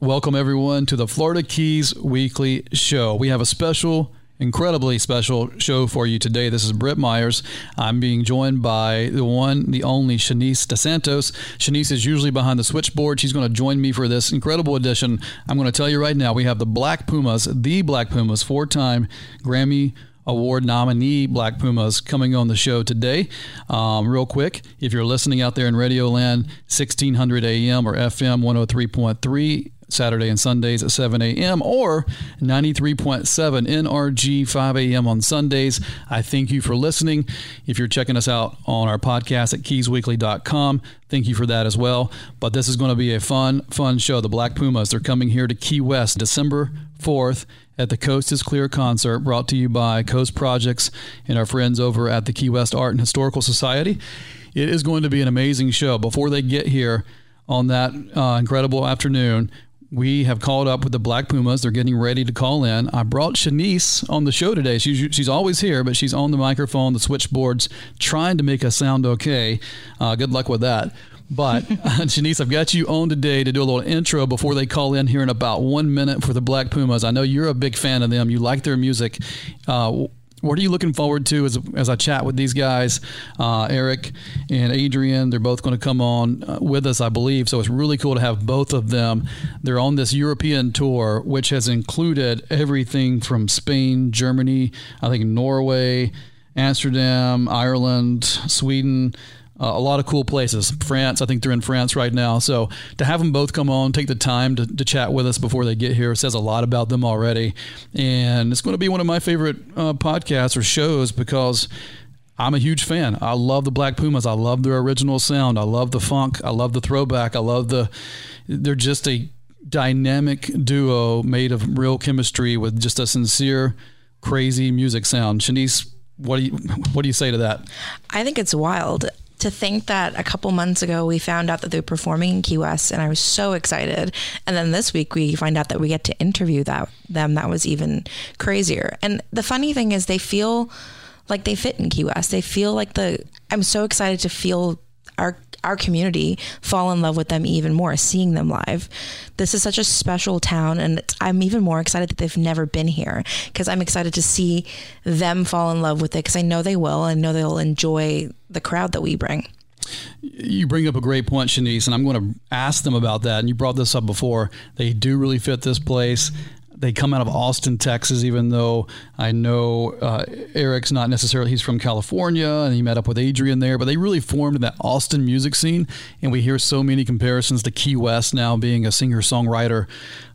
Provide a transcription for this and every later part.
Welcome, everyone, to the Florida Keys Weekly Show. We have a special, incredibly special show for you today. This is Britt Myers. I'm being joined by the one, the only Shanice DeSantos. Shanice is usually behind the switchboard. She's going to join me for this incredible edition. I'm going to tell you right now, we have the Black Pumas, the Black Pumas, four time Grammy Award nominee Black Pumas coming on the show today. Um, real quick, if you're listening out there in Radio Land, 1600 AM or FM 103.3, Saturday and Sundays at 7 a.m. or 93.7 NRG 5 a.m. on Sundays. I thank you for listening. If you're checking us out on our podcast at keysweekly.com, thank you for that as well. But this is going to be a fun, fun show. The Black Pumas, they're coming here to Key West December 4th at the Coast is Clear concert brought to you by Coast Projects and our friends over at the Key West Art and Historical Society. It is going to be an amazing show. Before they get here on that uh, incredible afternoon, we have called up with the Black Pumas. They're getting ready to call in. I brought Shanice on the show today. She's, she's always here, but she's on the microphone, the switchboards, trying to make us sound okay. Uh, good luck with that. But Shanice, I've got you on today to do a little intro before they call in here in about one minute for the Black Pumas. I know you're a big fan of them. You like their music. Uh, what are you looking forward to as, as I chat with these guys? Uh, Eric and Adrian, they're both going to come on uh, with us, I believe. So it's really cool to have both of them. They're on this European tour, which has included everything from Spain, Germany, I think Norway, Amsterdam, Ireland, Sweden. Uh, a lot of cool places. France, I think they're in France right now. So to have them both come on, take the time to, to chat with us before they get here says a lot about them already. And it's going to be one of my favorite uh, podcasts or shows because I'm a huge fan. I love the Black Pumas. I love their original sound. I love the funk. I love the throwback. I love the. They're just a dynamic duo made of real chemistry with just a sincere, crazy music sound. Shanice, what do you what do you say to that? I think it's wild to think that a couple months ago we found out that they were performing in Key West, and I was so excited. And then this week we find out that we get to interview that them. That was even crazier. And the funny thing is, they feel like they fit in Key West. They feel like the. I'm so excited to feel our our community fall in love with them even more seeing them live this is such a special town and i'm even more excited that they've never been here because i'm excited to see them fall in love with it because i know they will and know they'll enjoy the crowd that we bring you bring up a great point, Shanice, and I'm going to ask them about that. And you brought this up before. They do really fit this place they come out of Austin, Texas, even though I know uh, Eric's not necessarily, he's from California and he met up with Adrian there, but they really formed that Austin music scene. And we hear so many comparisons to Key West now being a singer songwriter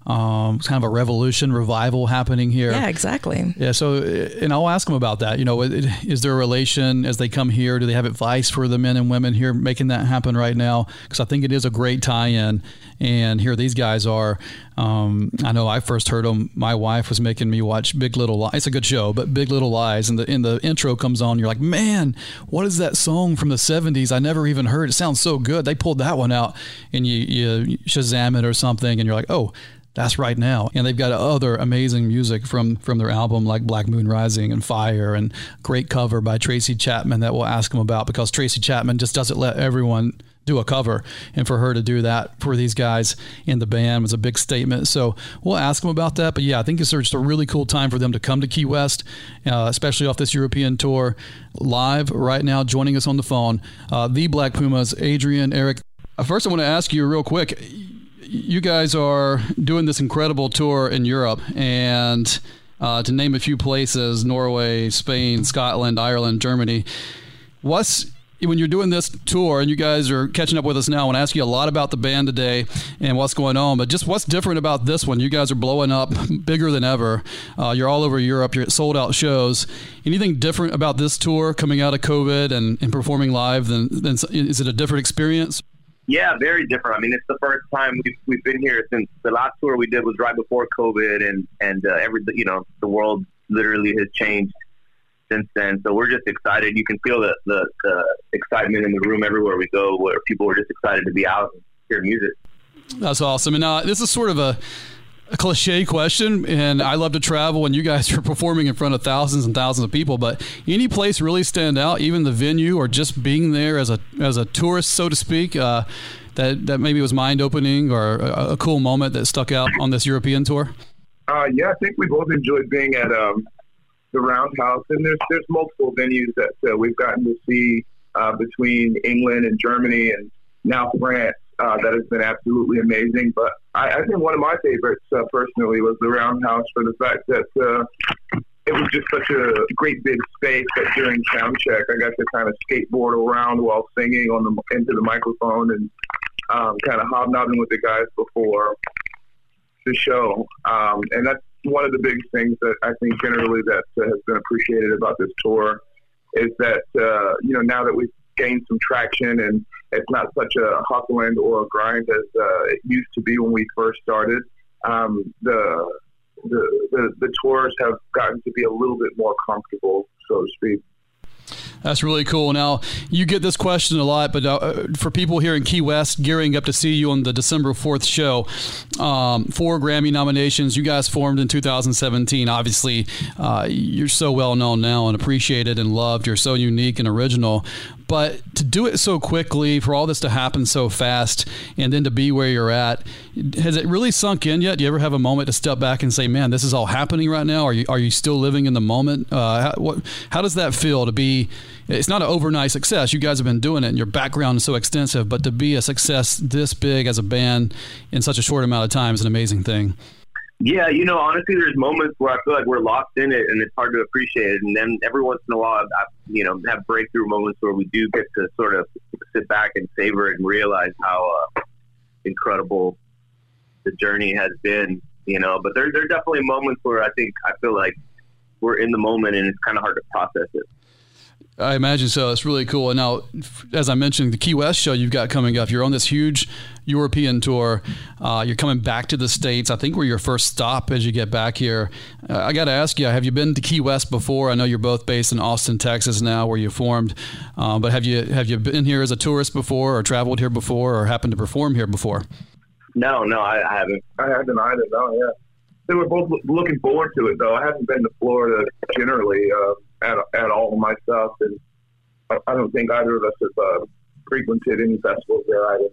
um, it's kind of a revolution revival happening here. Yeah, exactly. Yeah. So, and I'll ask them about that. You know, is there a relation as they come here? Do they have advice for the men and women here making that happen right now? Because I think it is a great tie-in. And here these guys are. Um, I know I first heard them. My wife was making me watch Big Little Lies. It's a good show, but Big Little Lies, and the in the intro comes on. You're like, man, what is that song from the '70s? I never even heard. It sounds so good. They pulled that one out, and you you Shazam it or something, and you're like, oh that's right now. And they've got other amazing music from from their album like Black Moon Rising and Fire and great cover by Tracy Chapman that we'll ask them about because Tracy Chapman just doesn't let everyone do a cover. And for her to do that for these guys in the band was a big statement. So we'll ask them about that. But yeah i think it's just a really cool time for them to come to key west uh, especially off this european tour live right now joining us on the phone. Uh, the black pumas adrian eric. Uh, first i want to ask you real quick you guys are doing this incredible tour in Europe, and uh, to name a few places Norway, Spain, Scotland, Ireland, Germany. What's when you're doing this tour and you guys are catching up with us now, I want to ask you a lot about the band today and what's going on, but just what's different about this one? You guys are blowing up bigger than ever. Uh, you're all over Europe. You're at sold out shows. Anything different about this tour coming out of COVID and, and performing live than, than is it a different experience? Yeah, very different. I mean, it's the first time we've, we've been here since the last tour we did was right before COVID, and and uh, every you know the world literally has changed since then. So we're just excited. You can feel the, the, the excitement in the room everywhere we go, where people are just excited to be out and hear music. That's awesome. And uh, this is sort of a a cliche question, and I love to travel, and you guys are performing in front of thousands and thousands of people. But any place really stand out, even the venue or just being there as a as a tourist, so to speak. Uh, that that maybe was mind opening or a, a, cool moment that stuck out on this European tour? Uh, yeah, I think we both enjoyed being at um, the Roundhouse, and there's there's multiple venues that uh, we've gotten to see uh, between England and Germany and now France. Uh, that has been absolutely amazing. But I, I think one of my favorites uh, personally was the Roundhouse for the fact that uh, it was just such a great big space that during sound check I got to kind of skateboard around while singing on the into the microphone and um, kind of hobnobbing with the guys before the show. Um, and that's one of the big things that I think generally that uh, has been appreciated about this tour is that uh, you know now that we've gained some traction and it's not such a hustle and or a grind as uh, it used to be when we first started. Um, the, the the the tours have gotten to be a little bit more comfortable, so to speak. That's really cool. Now, you get this question a lot, but uh, for people here in Key West gearing up to see you on the December 4th show, um, four Grammy nominations. You guys formed in 2017. Obviously, uh, you're so well known now and appreciated and loved. You're so unique and original. But to do it so quickly, for all this to happen so fast, and then to be where you're at, has it really sunk in yet? Do you ever have a moment to step back and say, "Man, this is all happening right now"? Are you are you still living in the moment? Uh, how, what, how does that feel to be? It's not an overnight success. You guys have been doing it, and your background is so extensive. But to be a success this big as a band in such a short amount of time is an amazing thing. Yeah, you know, honestly, there's moments where I feel like we're lost in it, and it's hard to appreciate it. And then every once in a while, I, you know, have breakthrough moments where we do get to sort of sit back and savor it and realize how uh, incredible the journey has been. You know, but there, there are definitely moments where I think I feel like we're in the moment, and it's kind of hard to process it. I imagine so. It's really cool. And now, as I mentioned, the Key West show you've got coming up. You're on this huge European tour. Uh, you're coming back to the states. I think we're your first stop as you get back here. Uh, I got to ask you: Have you been to Key West before? I know you're both based in Austin, Texas, now, where you formed. Um, but have you have you been here as a tourist before, or traveled here before, or happened to perform here before? No, no, I, I haven't. I haven't either. No, yeah. They were both looking forward to it, though. I haven't been to Florida generally. Uh, at, at all myself, and I, I don't think either of us have uh, frequented any festivals there either.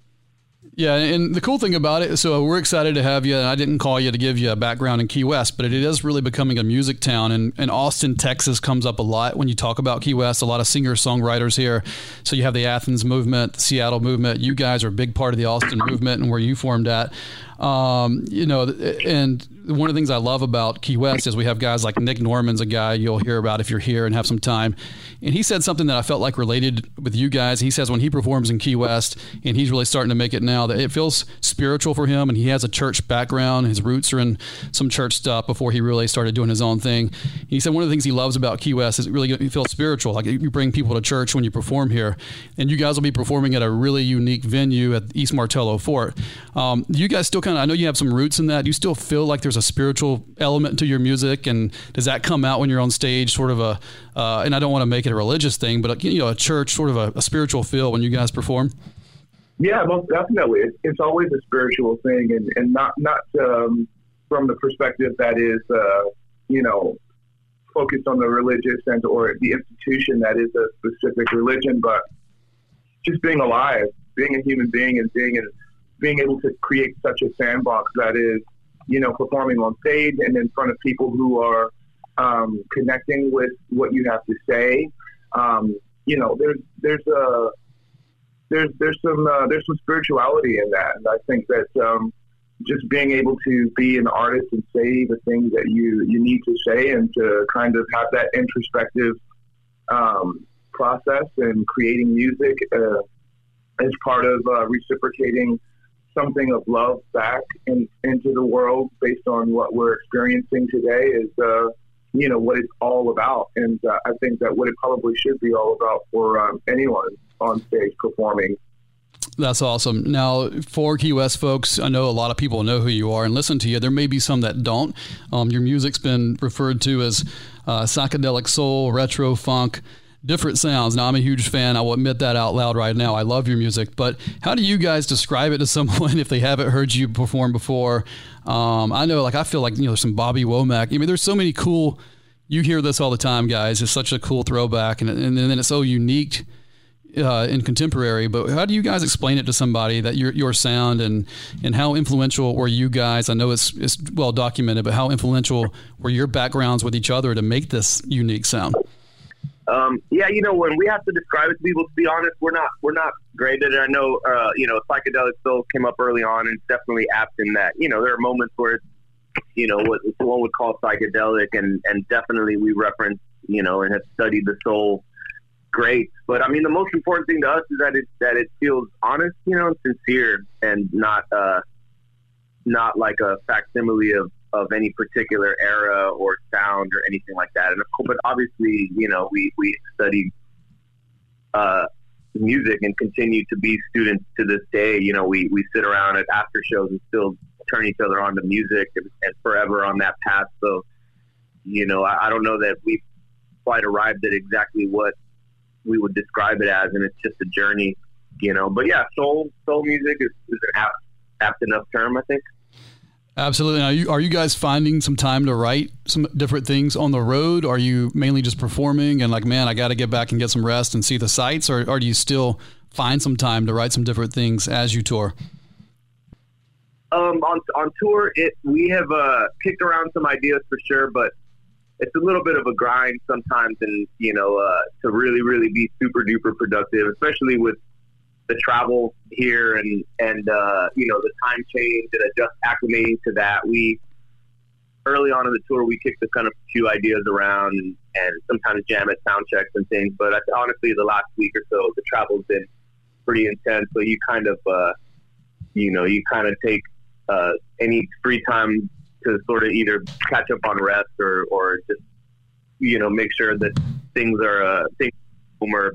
Yeah, and the cool thing about it, so we're excited to have you. And I didn't call you to give you a background in Key West, but it is really becoming a music town. And, and Austin, Texas comes up a lot when you talk about Key West. A lot of singer songwriters here. So you have the Athens movement, the Seattle movement. You guys are a big part of the Austin movement and where you formed at. Um, you know, and one of the things I love about Key West is we have guys like Nick Norman's a guy you'll hear about if you're here and have some time. And he said something that I felt like related with you guys. He says when he performs in Key West, and he's really starting to make it now, that it feels spiritual for him. And he has a church background. His roots are in some church stuff before he really started doing his own thing. He said one of the things he loves about Key West is it really feels spiritual. Like you bring people to church when you perform here. And you guys will be performing at a really unique venue at East Martello Fort. Um, you guys still kind of, I know you have some roots in that. Do you still feel like there's a spiritual element to your music? And does that come out when you're on stage, sort of a, uh, and I don't want to make it a religious thing, but, you know, a church, sort of a, a spiritual feel when you guys perform? Yeah, most definitely. It's always a spiritual thing and, and not, not um, from the perspective that is, uh, you know, focused on the religious and or the institution that is a specific religion, but just being alive, being a human being and being in being able to create such a sandbox that is, you know, performing on stage and in front of people who are um, connecting with what you have to say. Um, you know, there's there's a there's there's some uh, there's some spirituality in that, and I think that um, just being able to be an artist and say the things that you you need to say, and to kind of have that introspective um, process and creating music uh, as part of uh, reciprocating something of love back in, into the world based on what we're experiencing today is, uh, you know, what it's all about. And uh, I think that what it probably should be all about for um, anyone on stage performing. That's awesome. Now, for Key West folks, I know a lot of people know who you are and listen to you. There may be some that don't. Um, your music's been referred to as uh, psychedelic soul, retro funk different sounds. Now, I'm a huge fan. I will admit that out loud right now. I love your music, but how do you guys describe it to someone if they haven't heard you perform before? Um, I know, like, I feel like, you know, there's some Bobby Womack. I mean, there's so many cool, you hear this all the time, guys. It's such a cool throwback, and, and then it's so unique. uh, in contemporary, but how do you guys explain it to somebody that your your sound and and how influential were you guys? I know it's it's well documented, but how influential were your backgrounds with each other to make this unique sound? Um, yeah, you know, when we have to describe it to people, to be honest, we're not we're not great at it. I know, uh, you know, psychedelic soul came up early on, and it's definitely apt in that. You know, there are moments where it's, you know, what one would call psychedelic, and and definitely we reference, you know, and have studied the soul great. But I mean, the most important thing to us is that it that it feels honest, you know, sincere, and not uh, not like a facsimile of of any particular era or sound or anything like that. And of course, but obviously, you know, we we study uh, music and continue to be students to this day. You know, we we sit around at after shows and still turn each other on to music and, and forever on that path. So, you know, I, I don't know that we've quite arrived at exactly what we would describe it as, and it's just a journey, you know. But yeah, soul soul music is, is an apt, apt enough term, I think. Absolutely. Now, are you, are you guys finding some time to write some different things on the road? Are you mainly just performing and like, man, I got to get back and get some rest and see the sights, or, or do you still find some time to write some different things as you tour? Um, on on tour, it we have uh, kicked around some ideas for sure, but it's a little bit of a grind sometimes, and you know, uh, to really, really be super duper productive, especially with the travel here and and uh, you know the time change and adjust acclimating to that. We early on in the tour we kicked a kind of few ideas around and, and sometimes jam at sound checks and things. But I, honestly, the last week or so, the travel's been pretty intense. So you kind of uh, you know you kind of take uh, any free time to sort of either catch up on rest or, or just you know make sure that things are uh, things are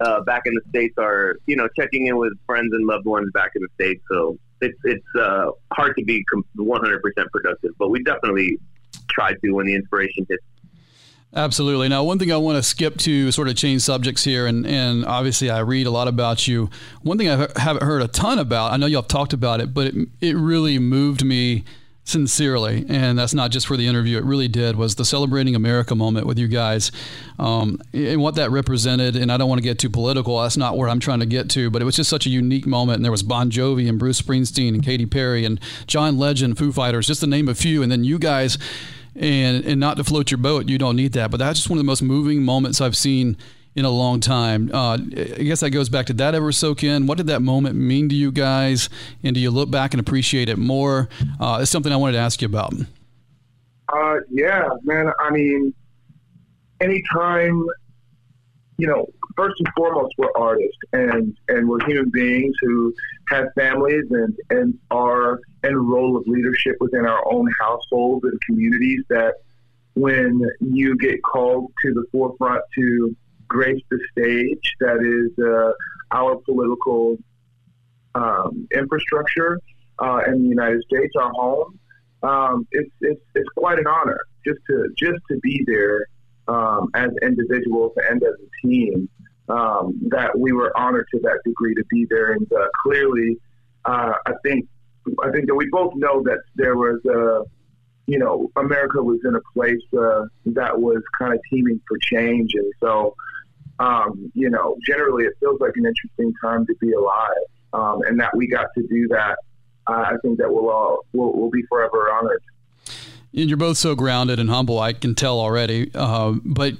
uh, back in the states are you know checking in with friends and loved ones back in the states. So it's it's uh, hard to be 100 percent productive, but we definitely try to when the inspiration hits. Absolutely. Now, one thing I want to skip to sort of change subjects here, and, and obviously I read a lot about you. One thing I haven't heard a ton about, I know y'all have talked about it, but it, it really moved me sincerely, and that's not just for the interview. It really did was the celebrating America moment with you guys, um, and what that represented. And I don't want to get too political. That's not where I'm trying to get to. But it was just such a unique moment. And there was Bon Jovi and Bruce Springsteen and Katy Perry and John Legend, Foo Fighters, just to name a few. And then you guys, and and not to float your boat. You don't need that. But that's just one of the most moving moments I've seen in a long time. Uh, I guess that goes back to that ever soak in? What did that moment mean to you guys? And do you look back and appreciate it more? Uh, it's something I wanted to ask you about. Uh, yeah, man. I mean, anytime, you know, first and foremost, we're artists and, and we're human beings who have families and, and are in a role of leadership within our own households and communities that when you get called to the forefront to grace the stage that is uh, our political um, infrastructure uh, in the United States, our home. Um, it's, it's, it's quite an honor just to just to be there um, as individuals and as a team. Um, that we were honored to that degree to be there, and uh, clearly, uh, I think I think that we both know that there was a uh, you know, America was in a place uh, that was kind of teeming for change, and so um, you know, generally it feels like an interesting time to be alive, um, and that we got to do that. Uh, I think that we'll all we'll, we'll, be forever honored. And you're both so grounded and humble. I can tell already. Uh, but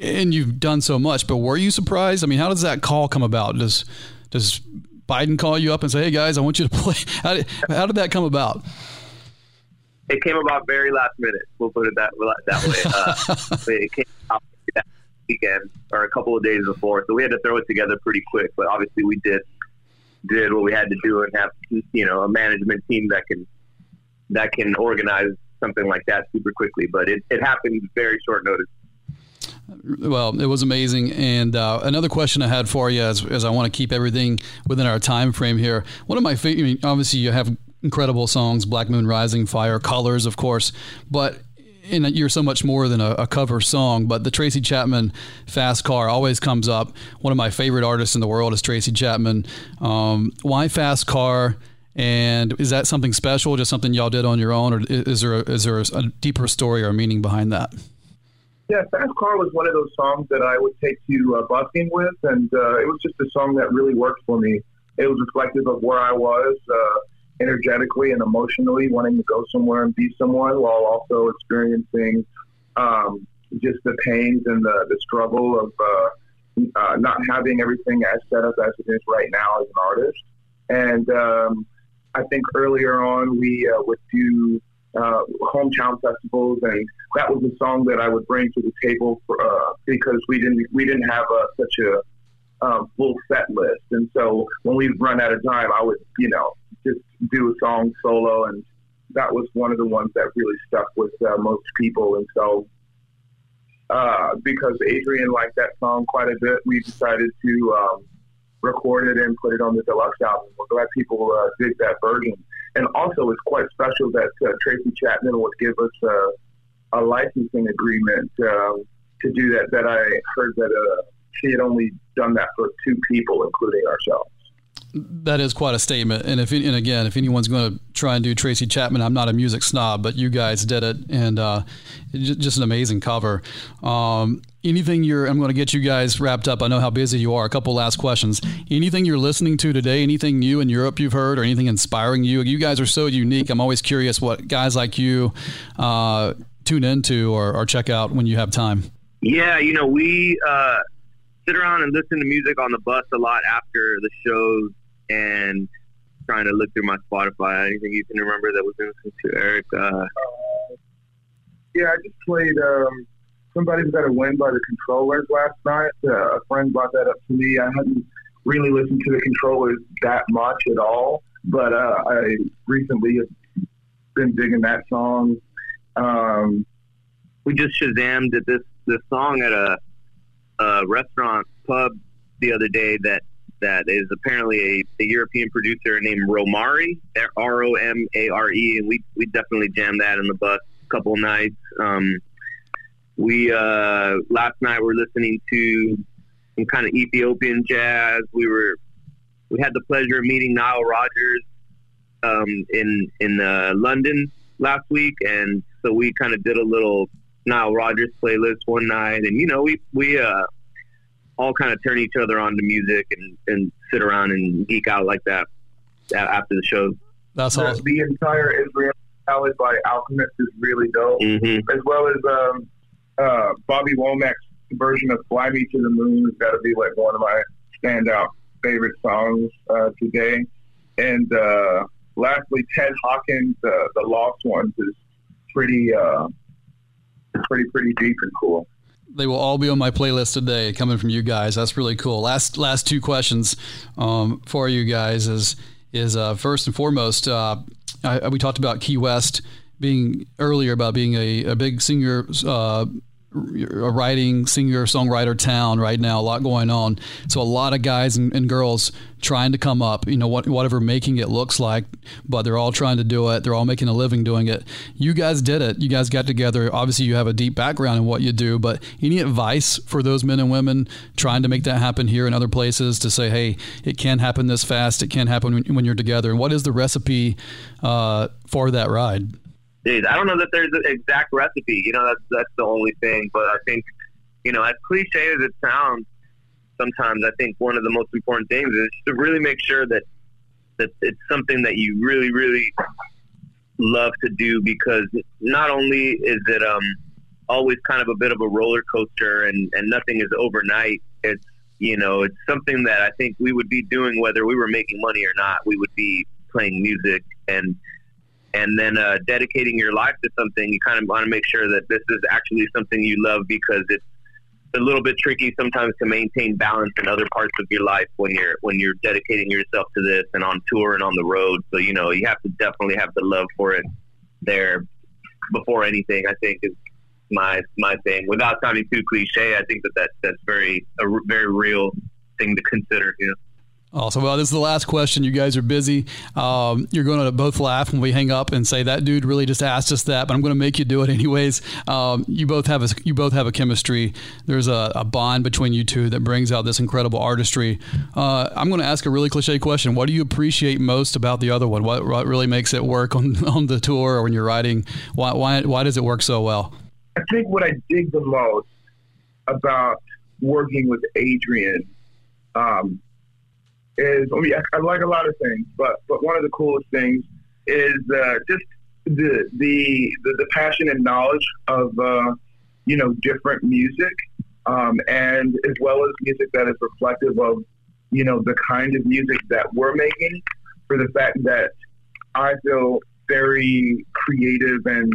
and you've done so much. But were you surprised? I mean, how does that call come about? Does does Biden call you up and say, "Hey guys, I want you to play"? How did, how did that come about? It came about very last minute. We'll put it that that way. Uh, it came out weekend or a couple of days before, so we had to throw it together pretty quick. But obviously, we did did what we had to do and have you know a management team that can that can organize something like that super quickly. But it, it happened very short notice. Well, it was amazing. And uh, another question I had for you, as, as I want to keep everything within our time frame here. One of my favorite, I mean, obviously, you have incredible songs, Black Moon Rising, Fire, Colors, of course. But and you're so much more than a, a, cover song, but the Tracy Chapman Fast Car always comes up. One of my favorite artists in the world is Tracy Chapman. Um, why Fast Car? And is that something special, just something y'all did on your own, or is there a, is there a deeper story or meaning behind that? Yeah, Fast Car was one of those songs that I would take to uh, busking with, and uh, it was just a song that really worked for me. It was reflective of where I was uh, energetically and emotionally, wanting to go somewhere and be someone, while also experiencing um, just the pains and the, the struggle of uh, uh, not having everything as set up as it is right now as an artist. And um, I think earlier on we uh, would do uh, hometown festivals, and that was a song that I would bring to the table for, uh, because we didn't we didn't have a, such a um, full set list, and so when we run out of time, I would you know just do a song solo, and that was one of the ones that really stuck with uh, most people, and so. Uh, because Adrian liked that song quite a bit, we decided to um, record it and put it on the deluxe album. We're glad people uh, dig that version. And also, it's quite special that uh, Tracy Chapman would give us a, a licensing agreement um, to do that. That I heard that uh, she had only done that for two people, including ourselves that is quite a statement. And if and again, if anyone's going to try and do Tracy Chapman, I'm not a music snob, but you guys did it, and uh, just an amazing cover. Um, anything you're, I'm going to get you guys wrapped up. I know how busy you are. A couple last questions. Anything you're listening to today? Anything new in Europe you've heard, or anything inspiring you? You guys are so unique. I'm always curious what guys like you uh, tune into or, or, check out when you have time. Yeah, you know we. Uh sit around and listen to music on the bus a lot after the shows and trying to look through my Spotify. Anything you can remember that was interesting to Eric? Uh, uh, yeah, I just played um, Somebody's Got to Win by the Controllers last night. Uh, a friend brought that up to me. I hadn't really listened to the Controllers that much at all, but uh, I recently have been digging that song. Um, we just Shazammed this this song at a a restaurant pub the other day that that is apparently a, a European producer named Romare, R O M A R E, and we we definitely jammed that in the bus a couple nights. Um, we uh, last night we were listening to some kind of Ethiopian jazz. We were we had the pleasure of meeting Nile Rodgers um, in in uh, London last week, and so we kind of did a little Nile Rodgers playlist one night, and you know we we uh, all kind of turn each other on to music and, and sit around and geek out like that after the show. That's the, awesome. The entire Israel ballad by Alchemist is really dope, mm-hmm. as well as um, uh, Bobby Womack's version of "Fly Me to the Moon" has got to be like one of my standout favorite songs uh, today. And uh, lastly, Ted Hawkins, uh, "The Lost Ones" is pretty uh, pretty pretty deep and cool. They will all be on my playlist today, coming from you guys. That's really cool. Last last two questions um, for you guys is is uh, first and foremost. Uh, I, we talked about Key West being earlier about being a, a big singer uh, a writing singer songwriter town right now a lot going on. So a lot of guys and, and, girls trying to come up you know what, whatever making it looks like but they're all trying to do it. They're all making a living doing it. You guys did it. You guys got together. Obviously you have a deep background in what you do but any advice for those men and women trying to make that happen here in other places to say hey it can happen this fast. It can happen when, when you're together. And what is the recipe uh, for that ride Jeez, I don't know that there's an exact recipe. You know, that's that's the only thing. But I think, you know, as cliche as it sounds, sometimes I think one of the most important things is to really make sure that that it's something that you really, really love to do because not only is it um always kind of a bit of a roller coaster and and nothing is overnight. It's you know, it's something that I think we would be doing whether we were making money or not. We would be playing music and and then uh, dedicating your life to something, you kind of want to make sure that this is actually something you love because it's a little bit tricky sometimes to maintain balance in other parts of your life when you're when you're dedicating yourself to this and on tour and on the road. So you know you have to definitely have the love for it there before anything. I think is my my thing. Without sounding too cliche, I think that, that that's very a very real thing to consider. You know. Awesome. Well, this is the last question. You guys are busy. Um, you're going to both laugh when we hang up and say that dude really just asked us that, but I'm going to make you do it anyways. Um, you both have a you both have a chemistry. There's a, a, bond between you two that brings out this incredible artistry. Uh, I'm going to ask a really cliche question. What do you appreciate most about the other one? What, what really makes it work on on the tour or when you're writing? Why why why does it work so well? I think what I dig the most about working with Adrian um, is, I mean, I, I, like a lot of things, but but one of the coolest things is uh, just the, the the the passion and knowledge of uh, you know different music, um, and as well as music that is reflective of you know the kind of music that we're making. For the fact that I feel very creative and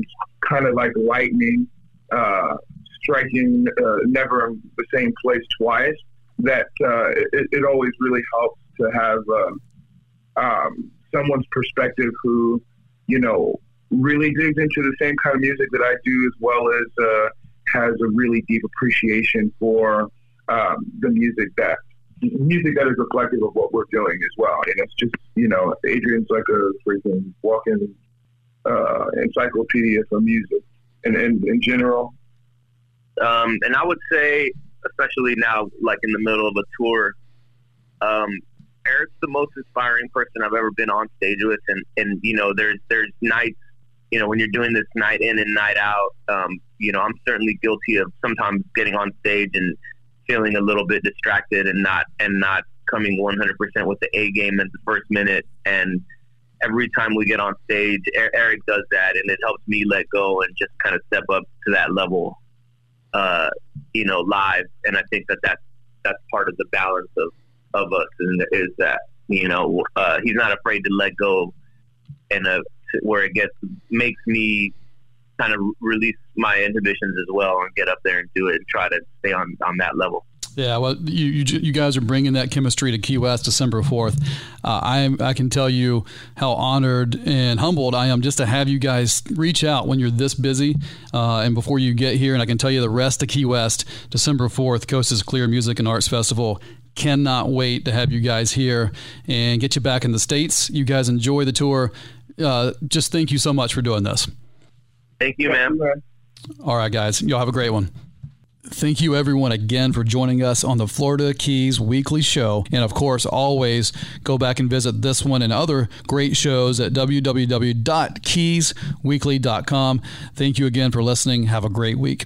kind of like lightning, uh, striking uh, never the same place twice. That uh, it, it, always really helps to have uh, um, someone's perspective who, you know, really digs into the same kind of music that I do, as well as uh, has a really deep appreciation for um, the music that music that is reflective of what we're doing as well. And it's just, you know, Adrian's like a freaking walking uh, encyclopedia for music and in, general. Um, and I would say, especially now, like in the middle of a tour, um, Eric's the most inspiring person I've ever been on stage with. And, and, you know, there's, there's nights, you know, when you're doing this night in and night out, um, you know, I'm certainly guilty of sometimes getting on stage and feeling a little bit distracted and not, and not coming 100% with the A game at the first minute. And every time we get on stage, Eric does that and it helps me let go and just kind of step up to that level, uh, you know, live. And I think that that's, that's part of the balance of, of us and is that you know uh, he's not afraid to let go and uh, where it gets makes me kind of release my inhibitions as well and get up there and do it and try to stay on on that level. Yeah, well, you, you, you guys are bringing that chemistry to Key West December fourth. Uh, I I can tell you how honored and humbled I am just to have you guys reach out when you're this busy uh, and before you get here. And I can tell you the rest of Key West December fourth, Coast is Clear Music and Arts Festival cannot wait to have you guys here and get you back in the States. You guys enjoy the tour. Uh, just thank you so much for doing this. Thank you, man. All right, guys. Y'all have a great one. Thank you, everyone, again for joining us on the Florida Keys Weekly Show. And of course, always go back and visit this one and other great shows at www.keysweekly.com. Thank you again for listening. Have a great week.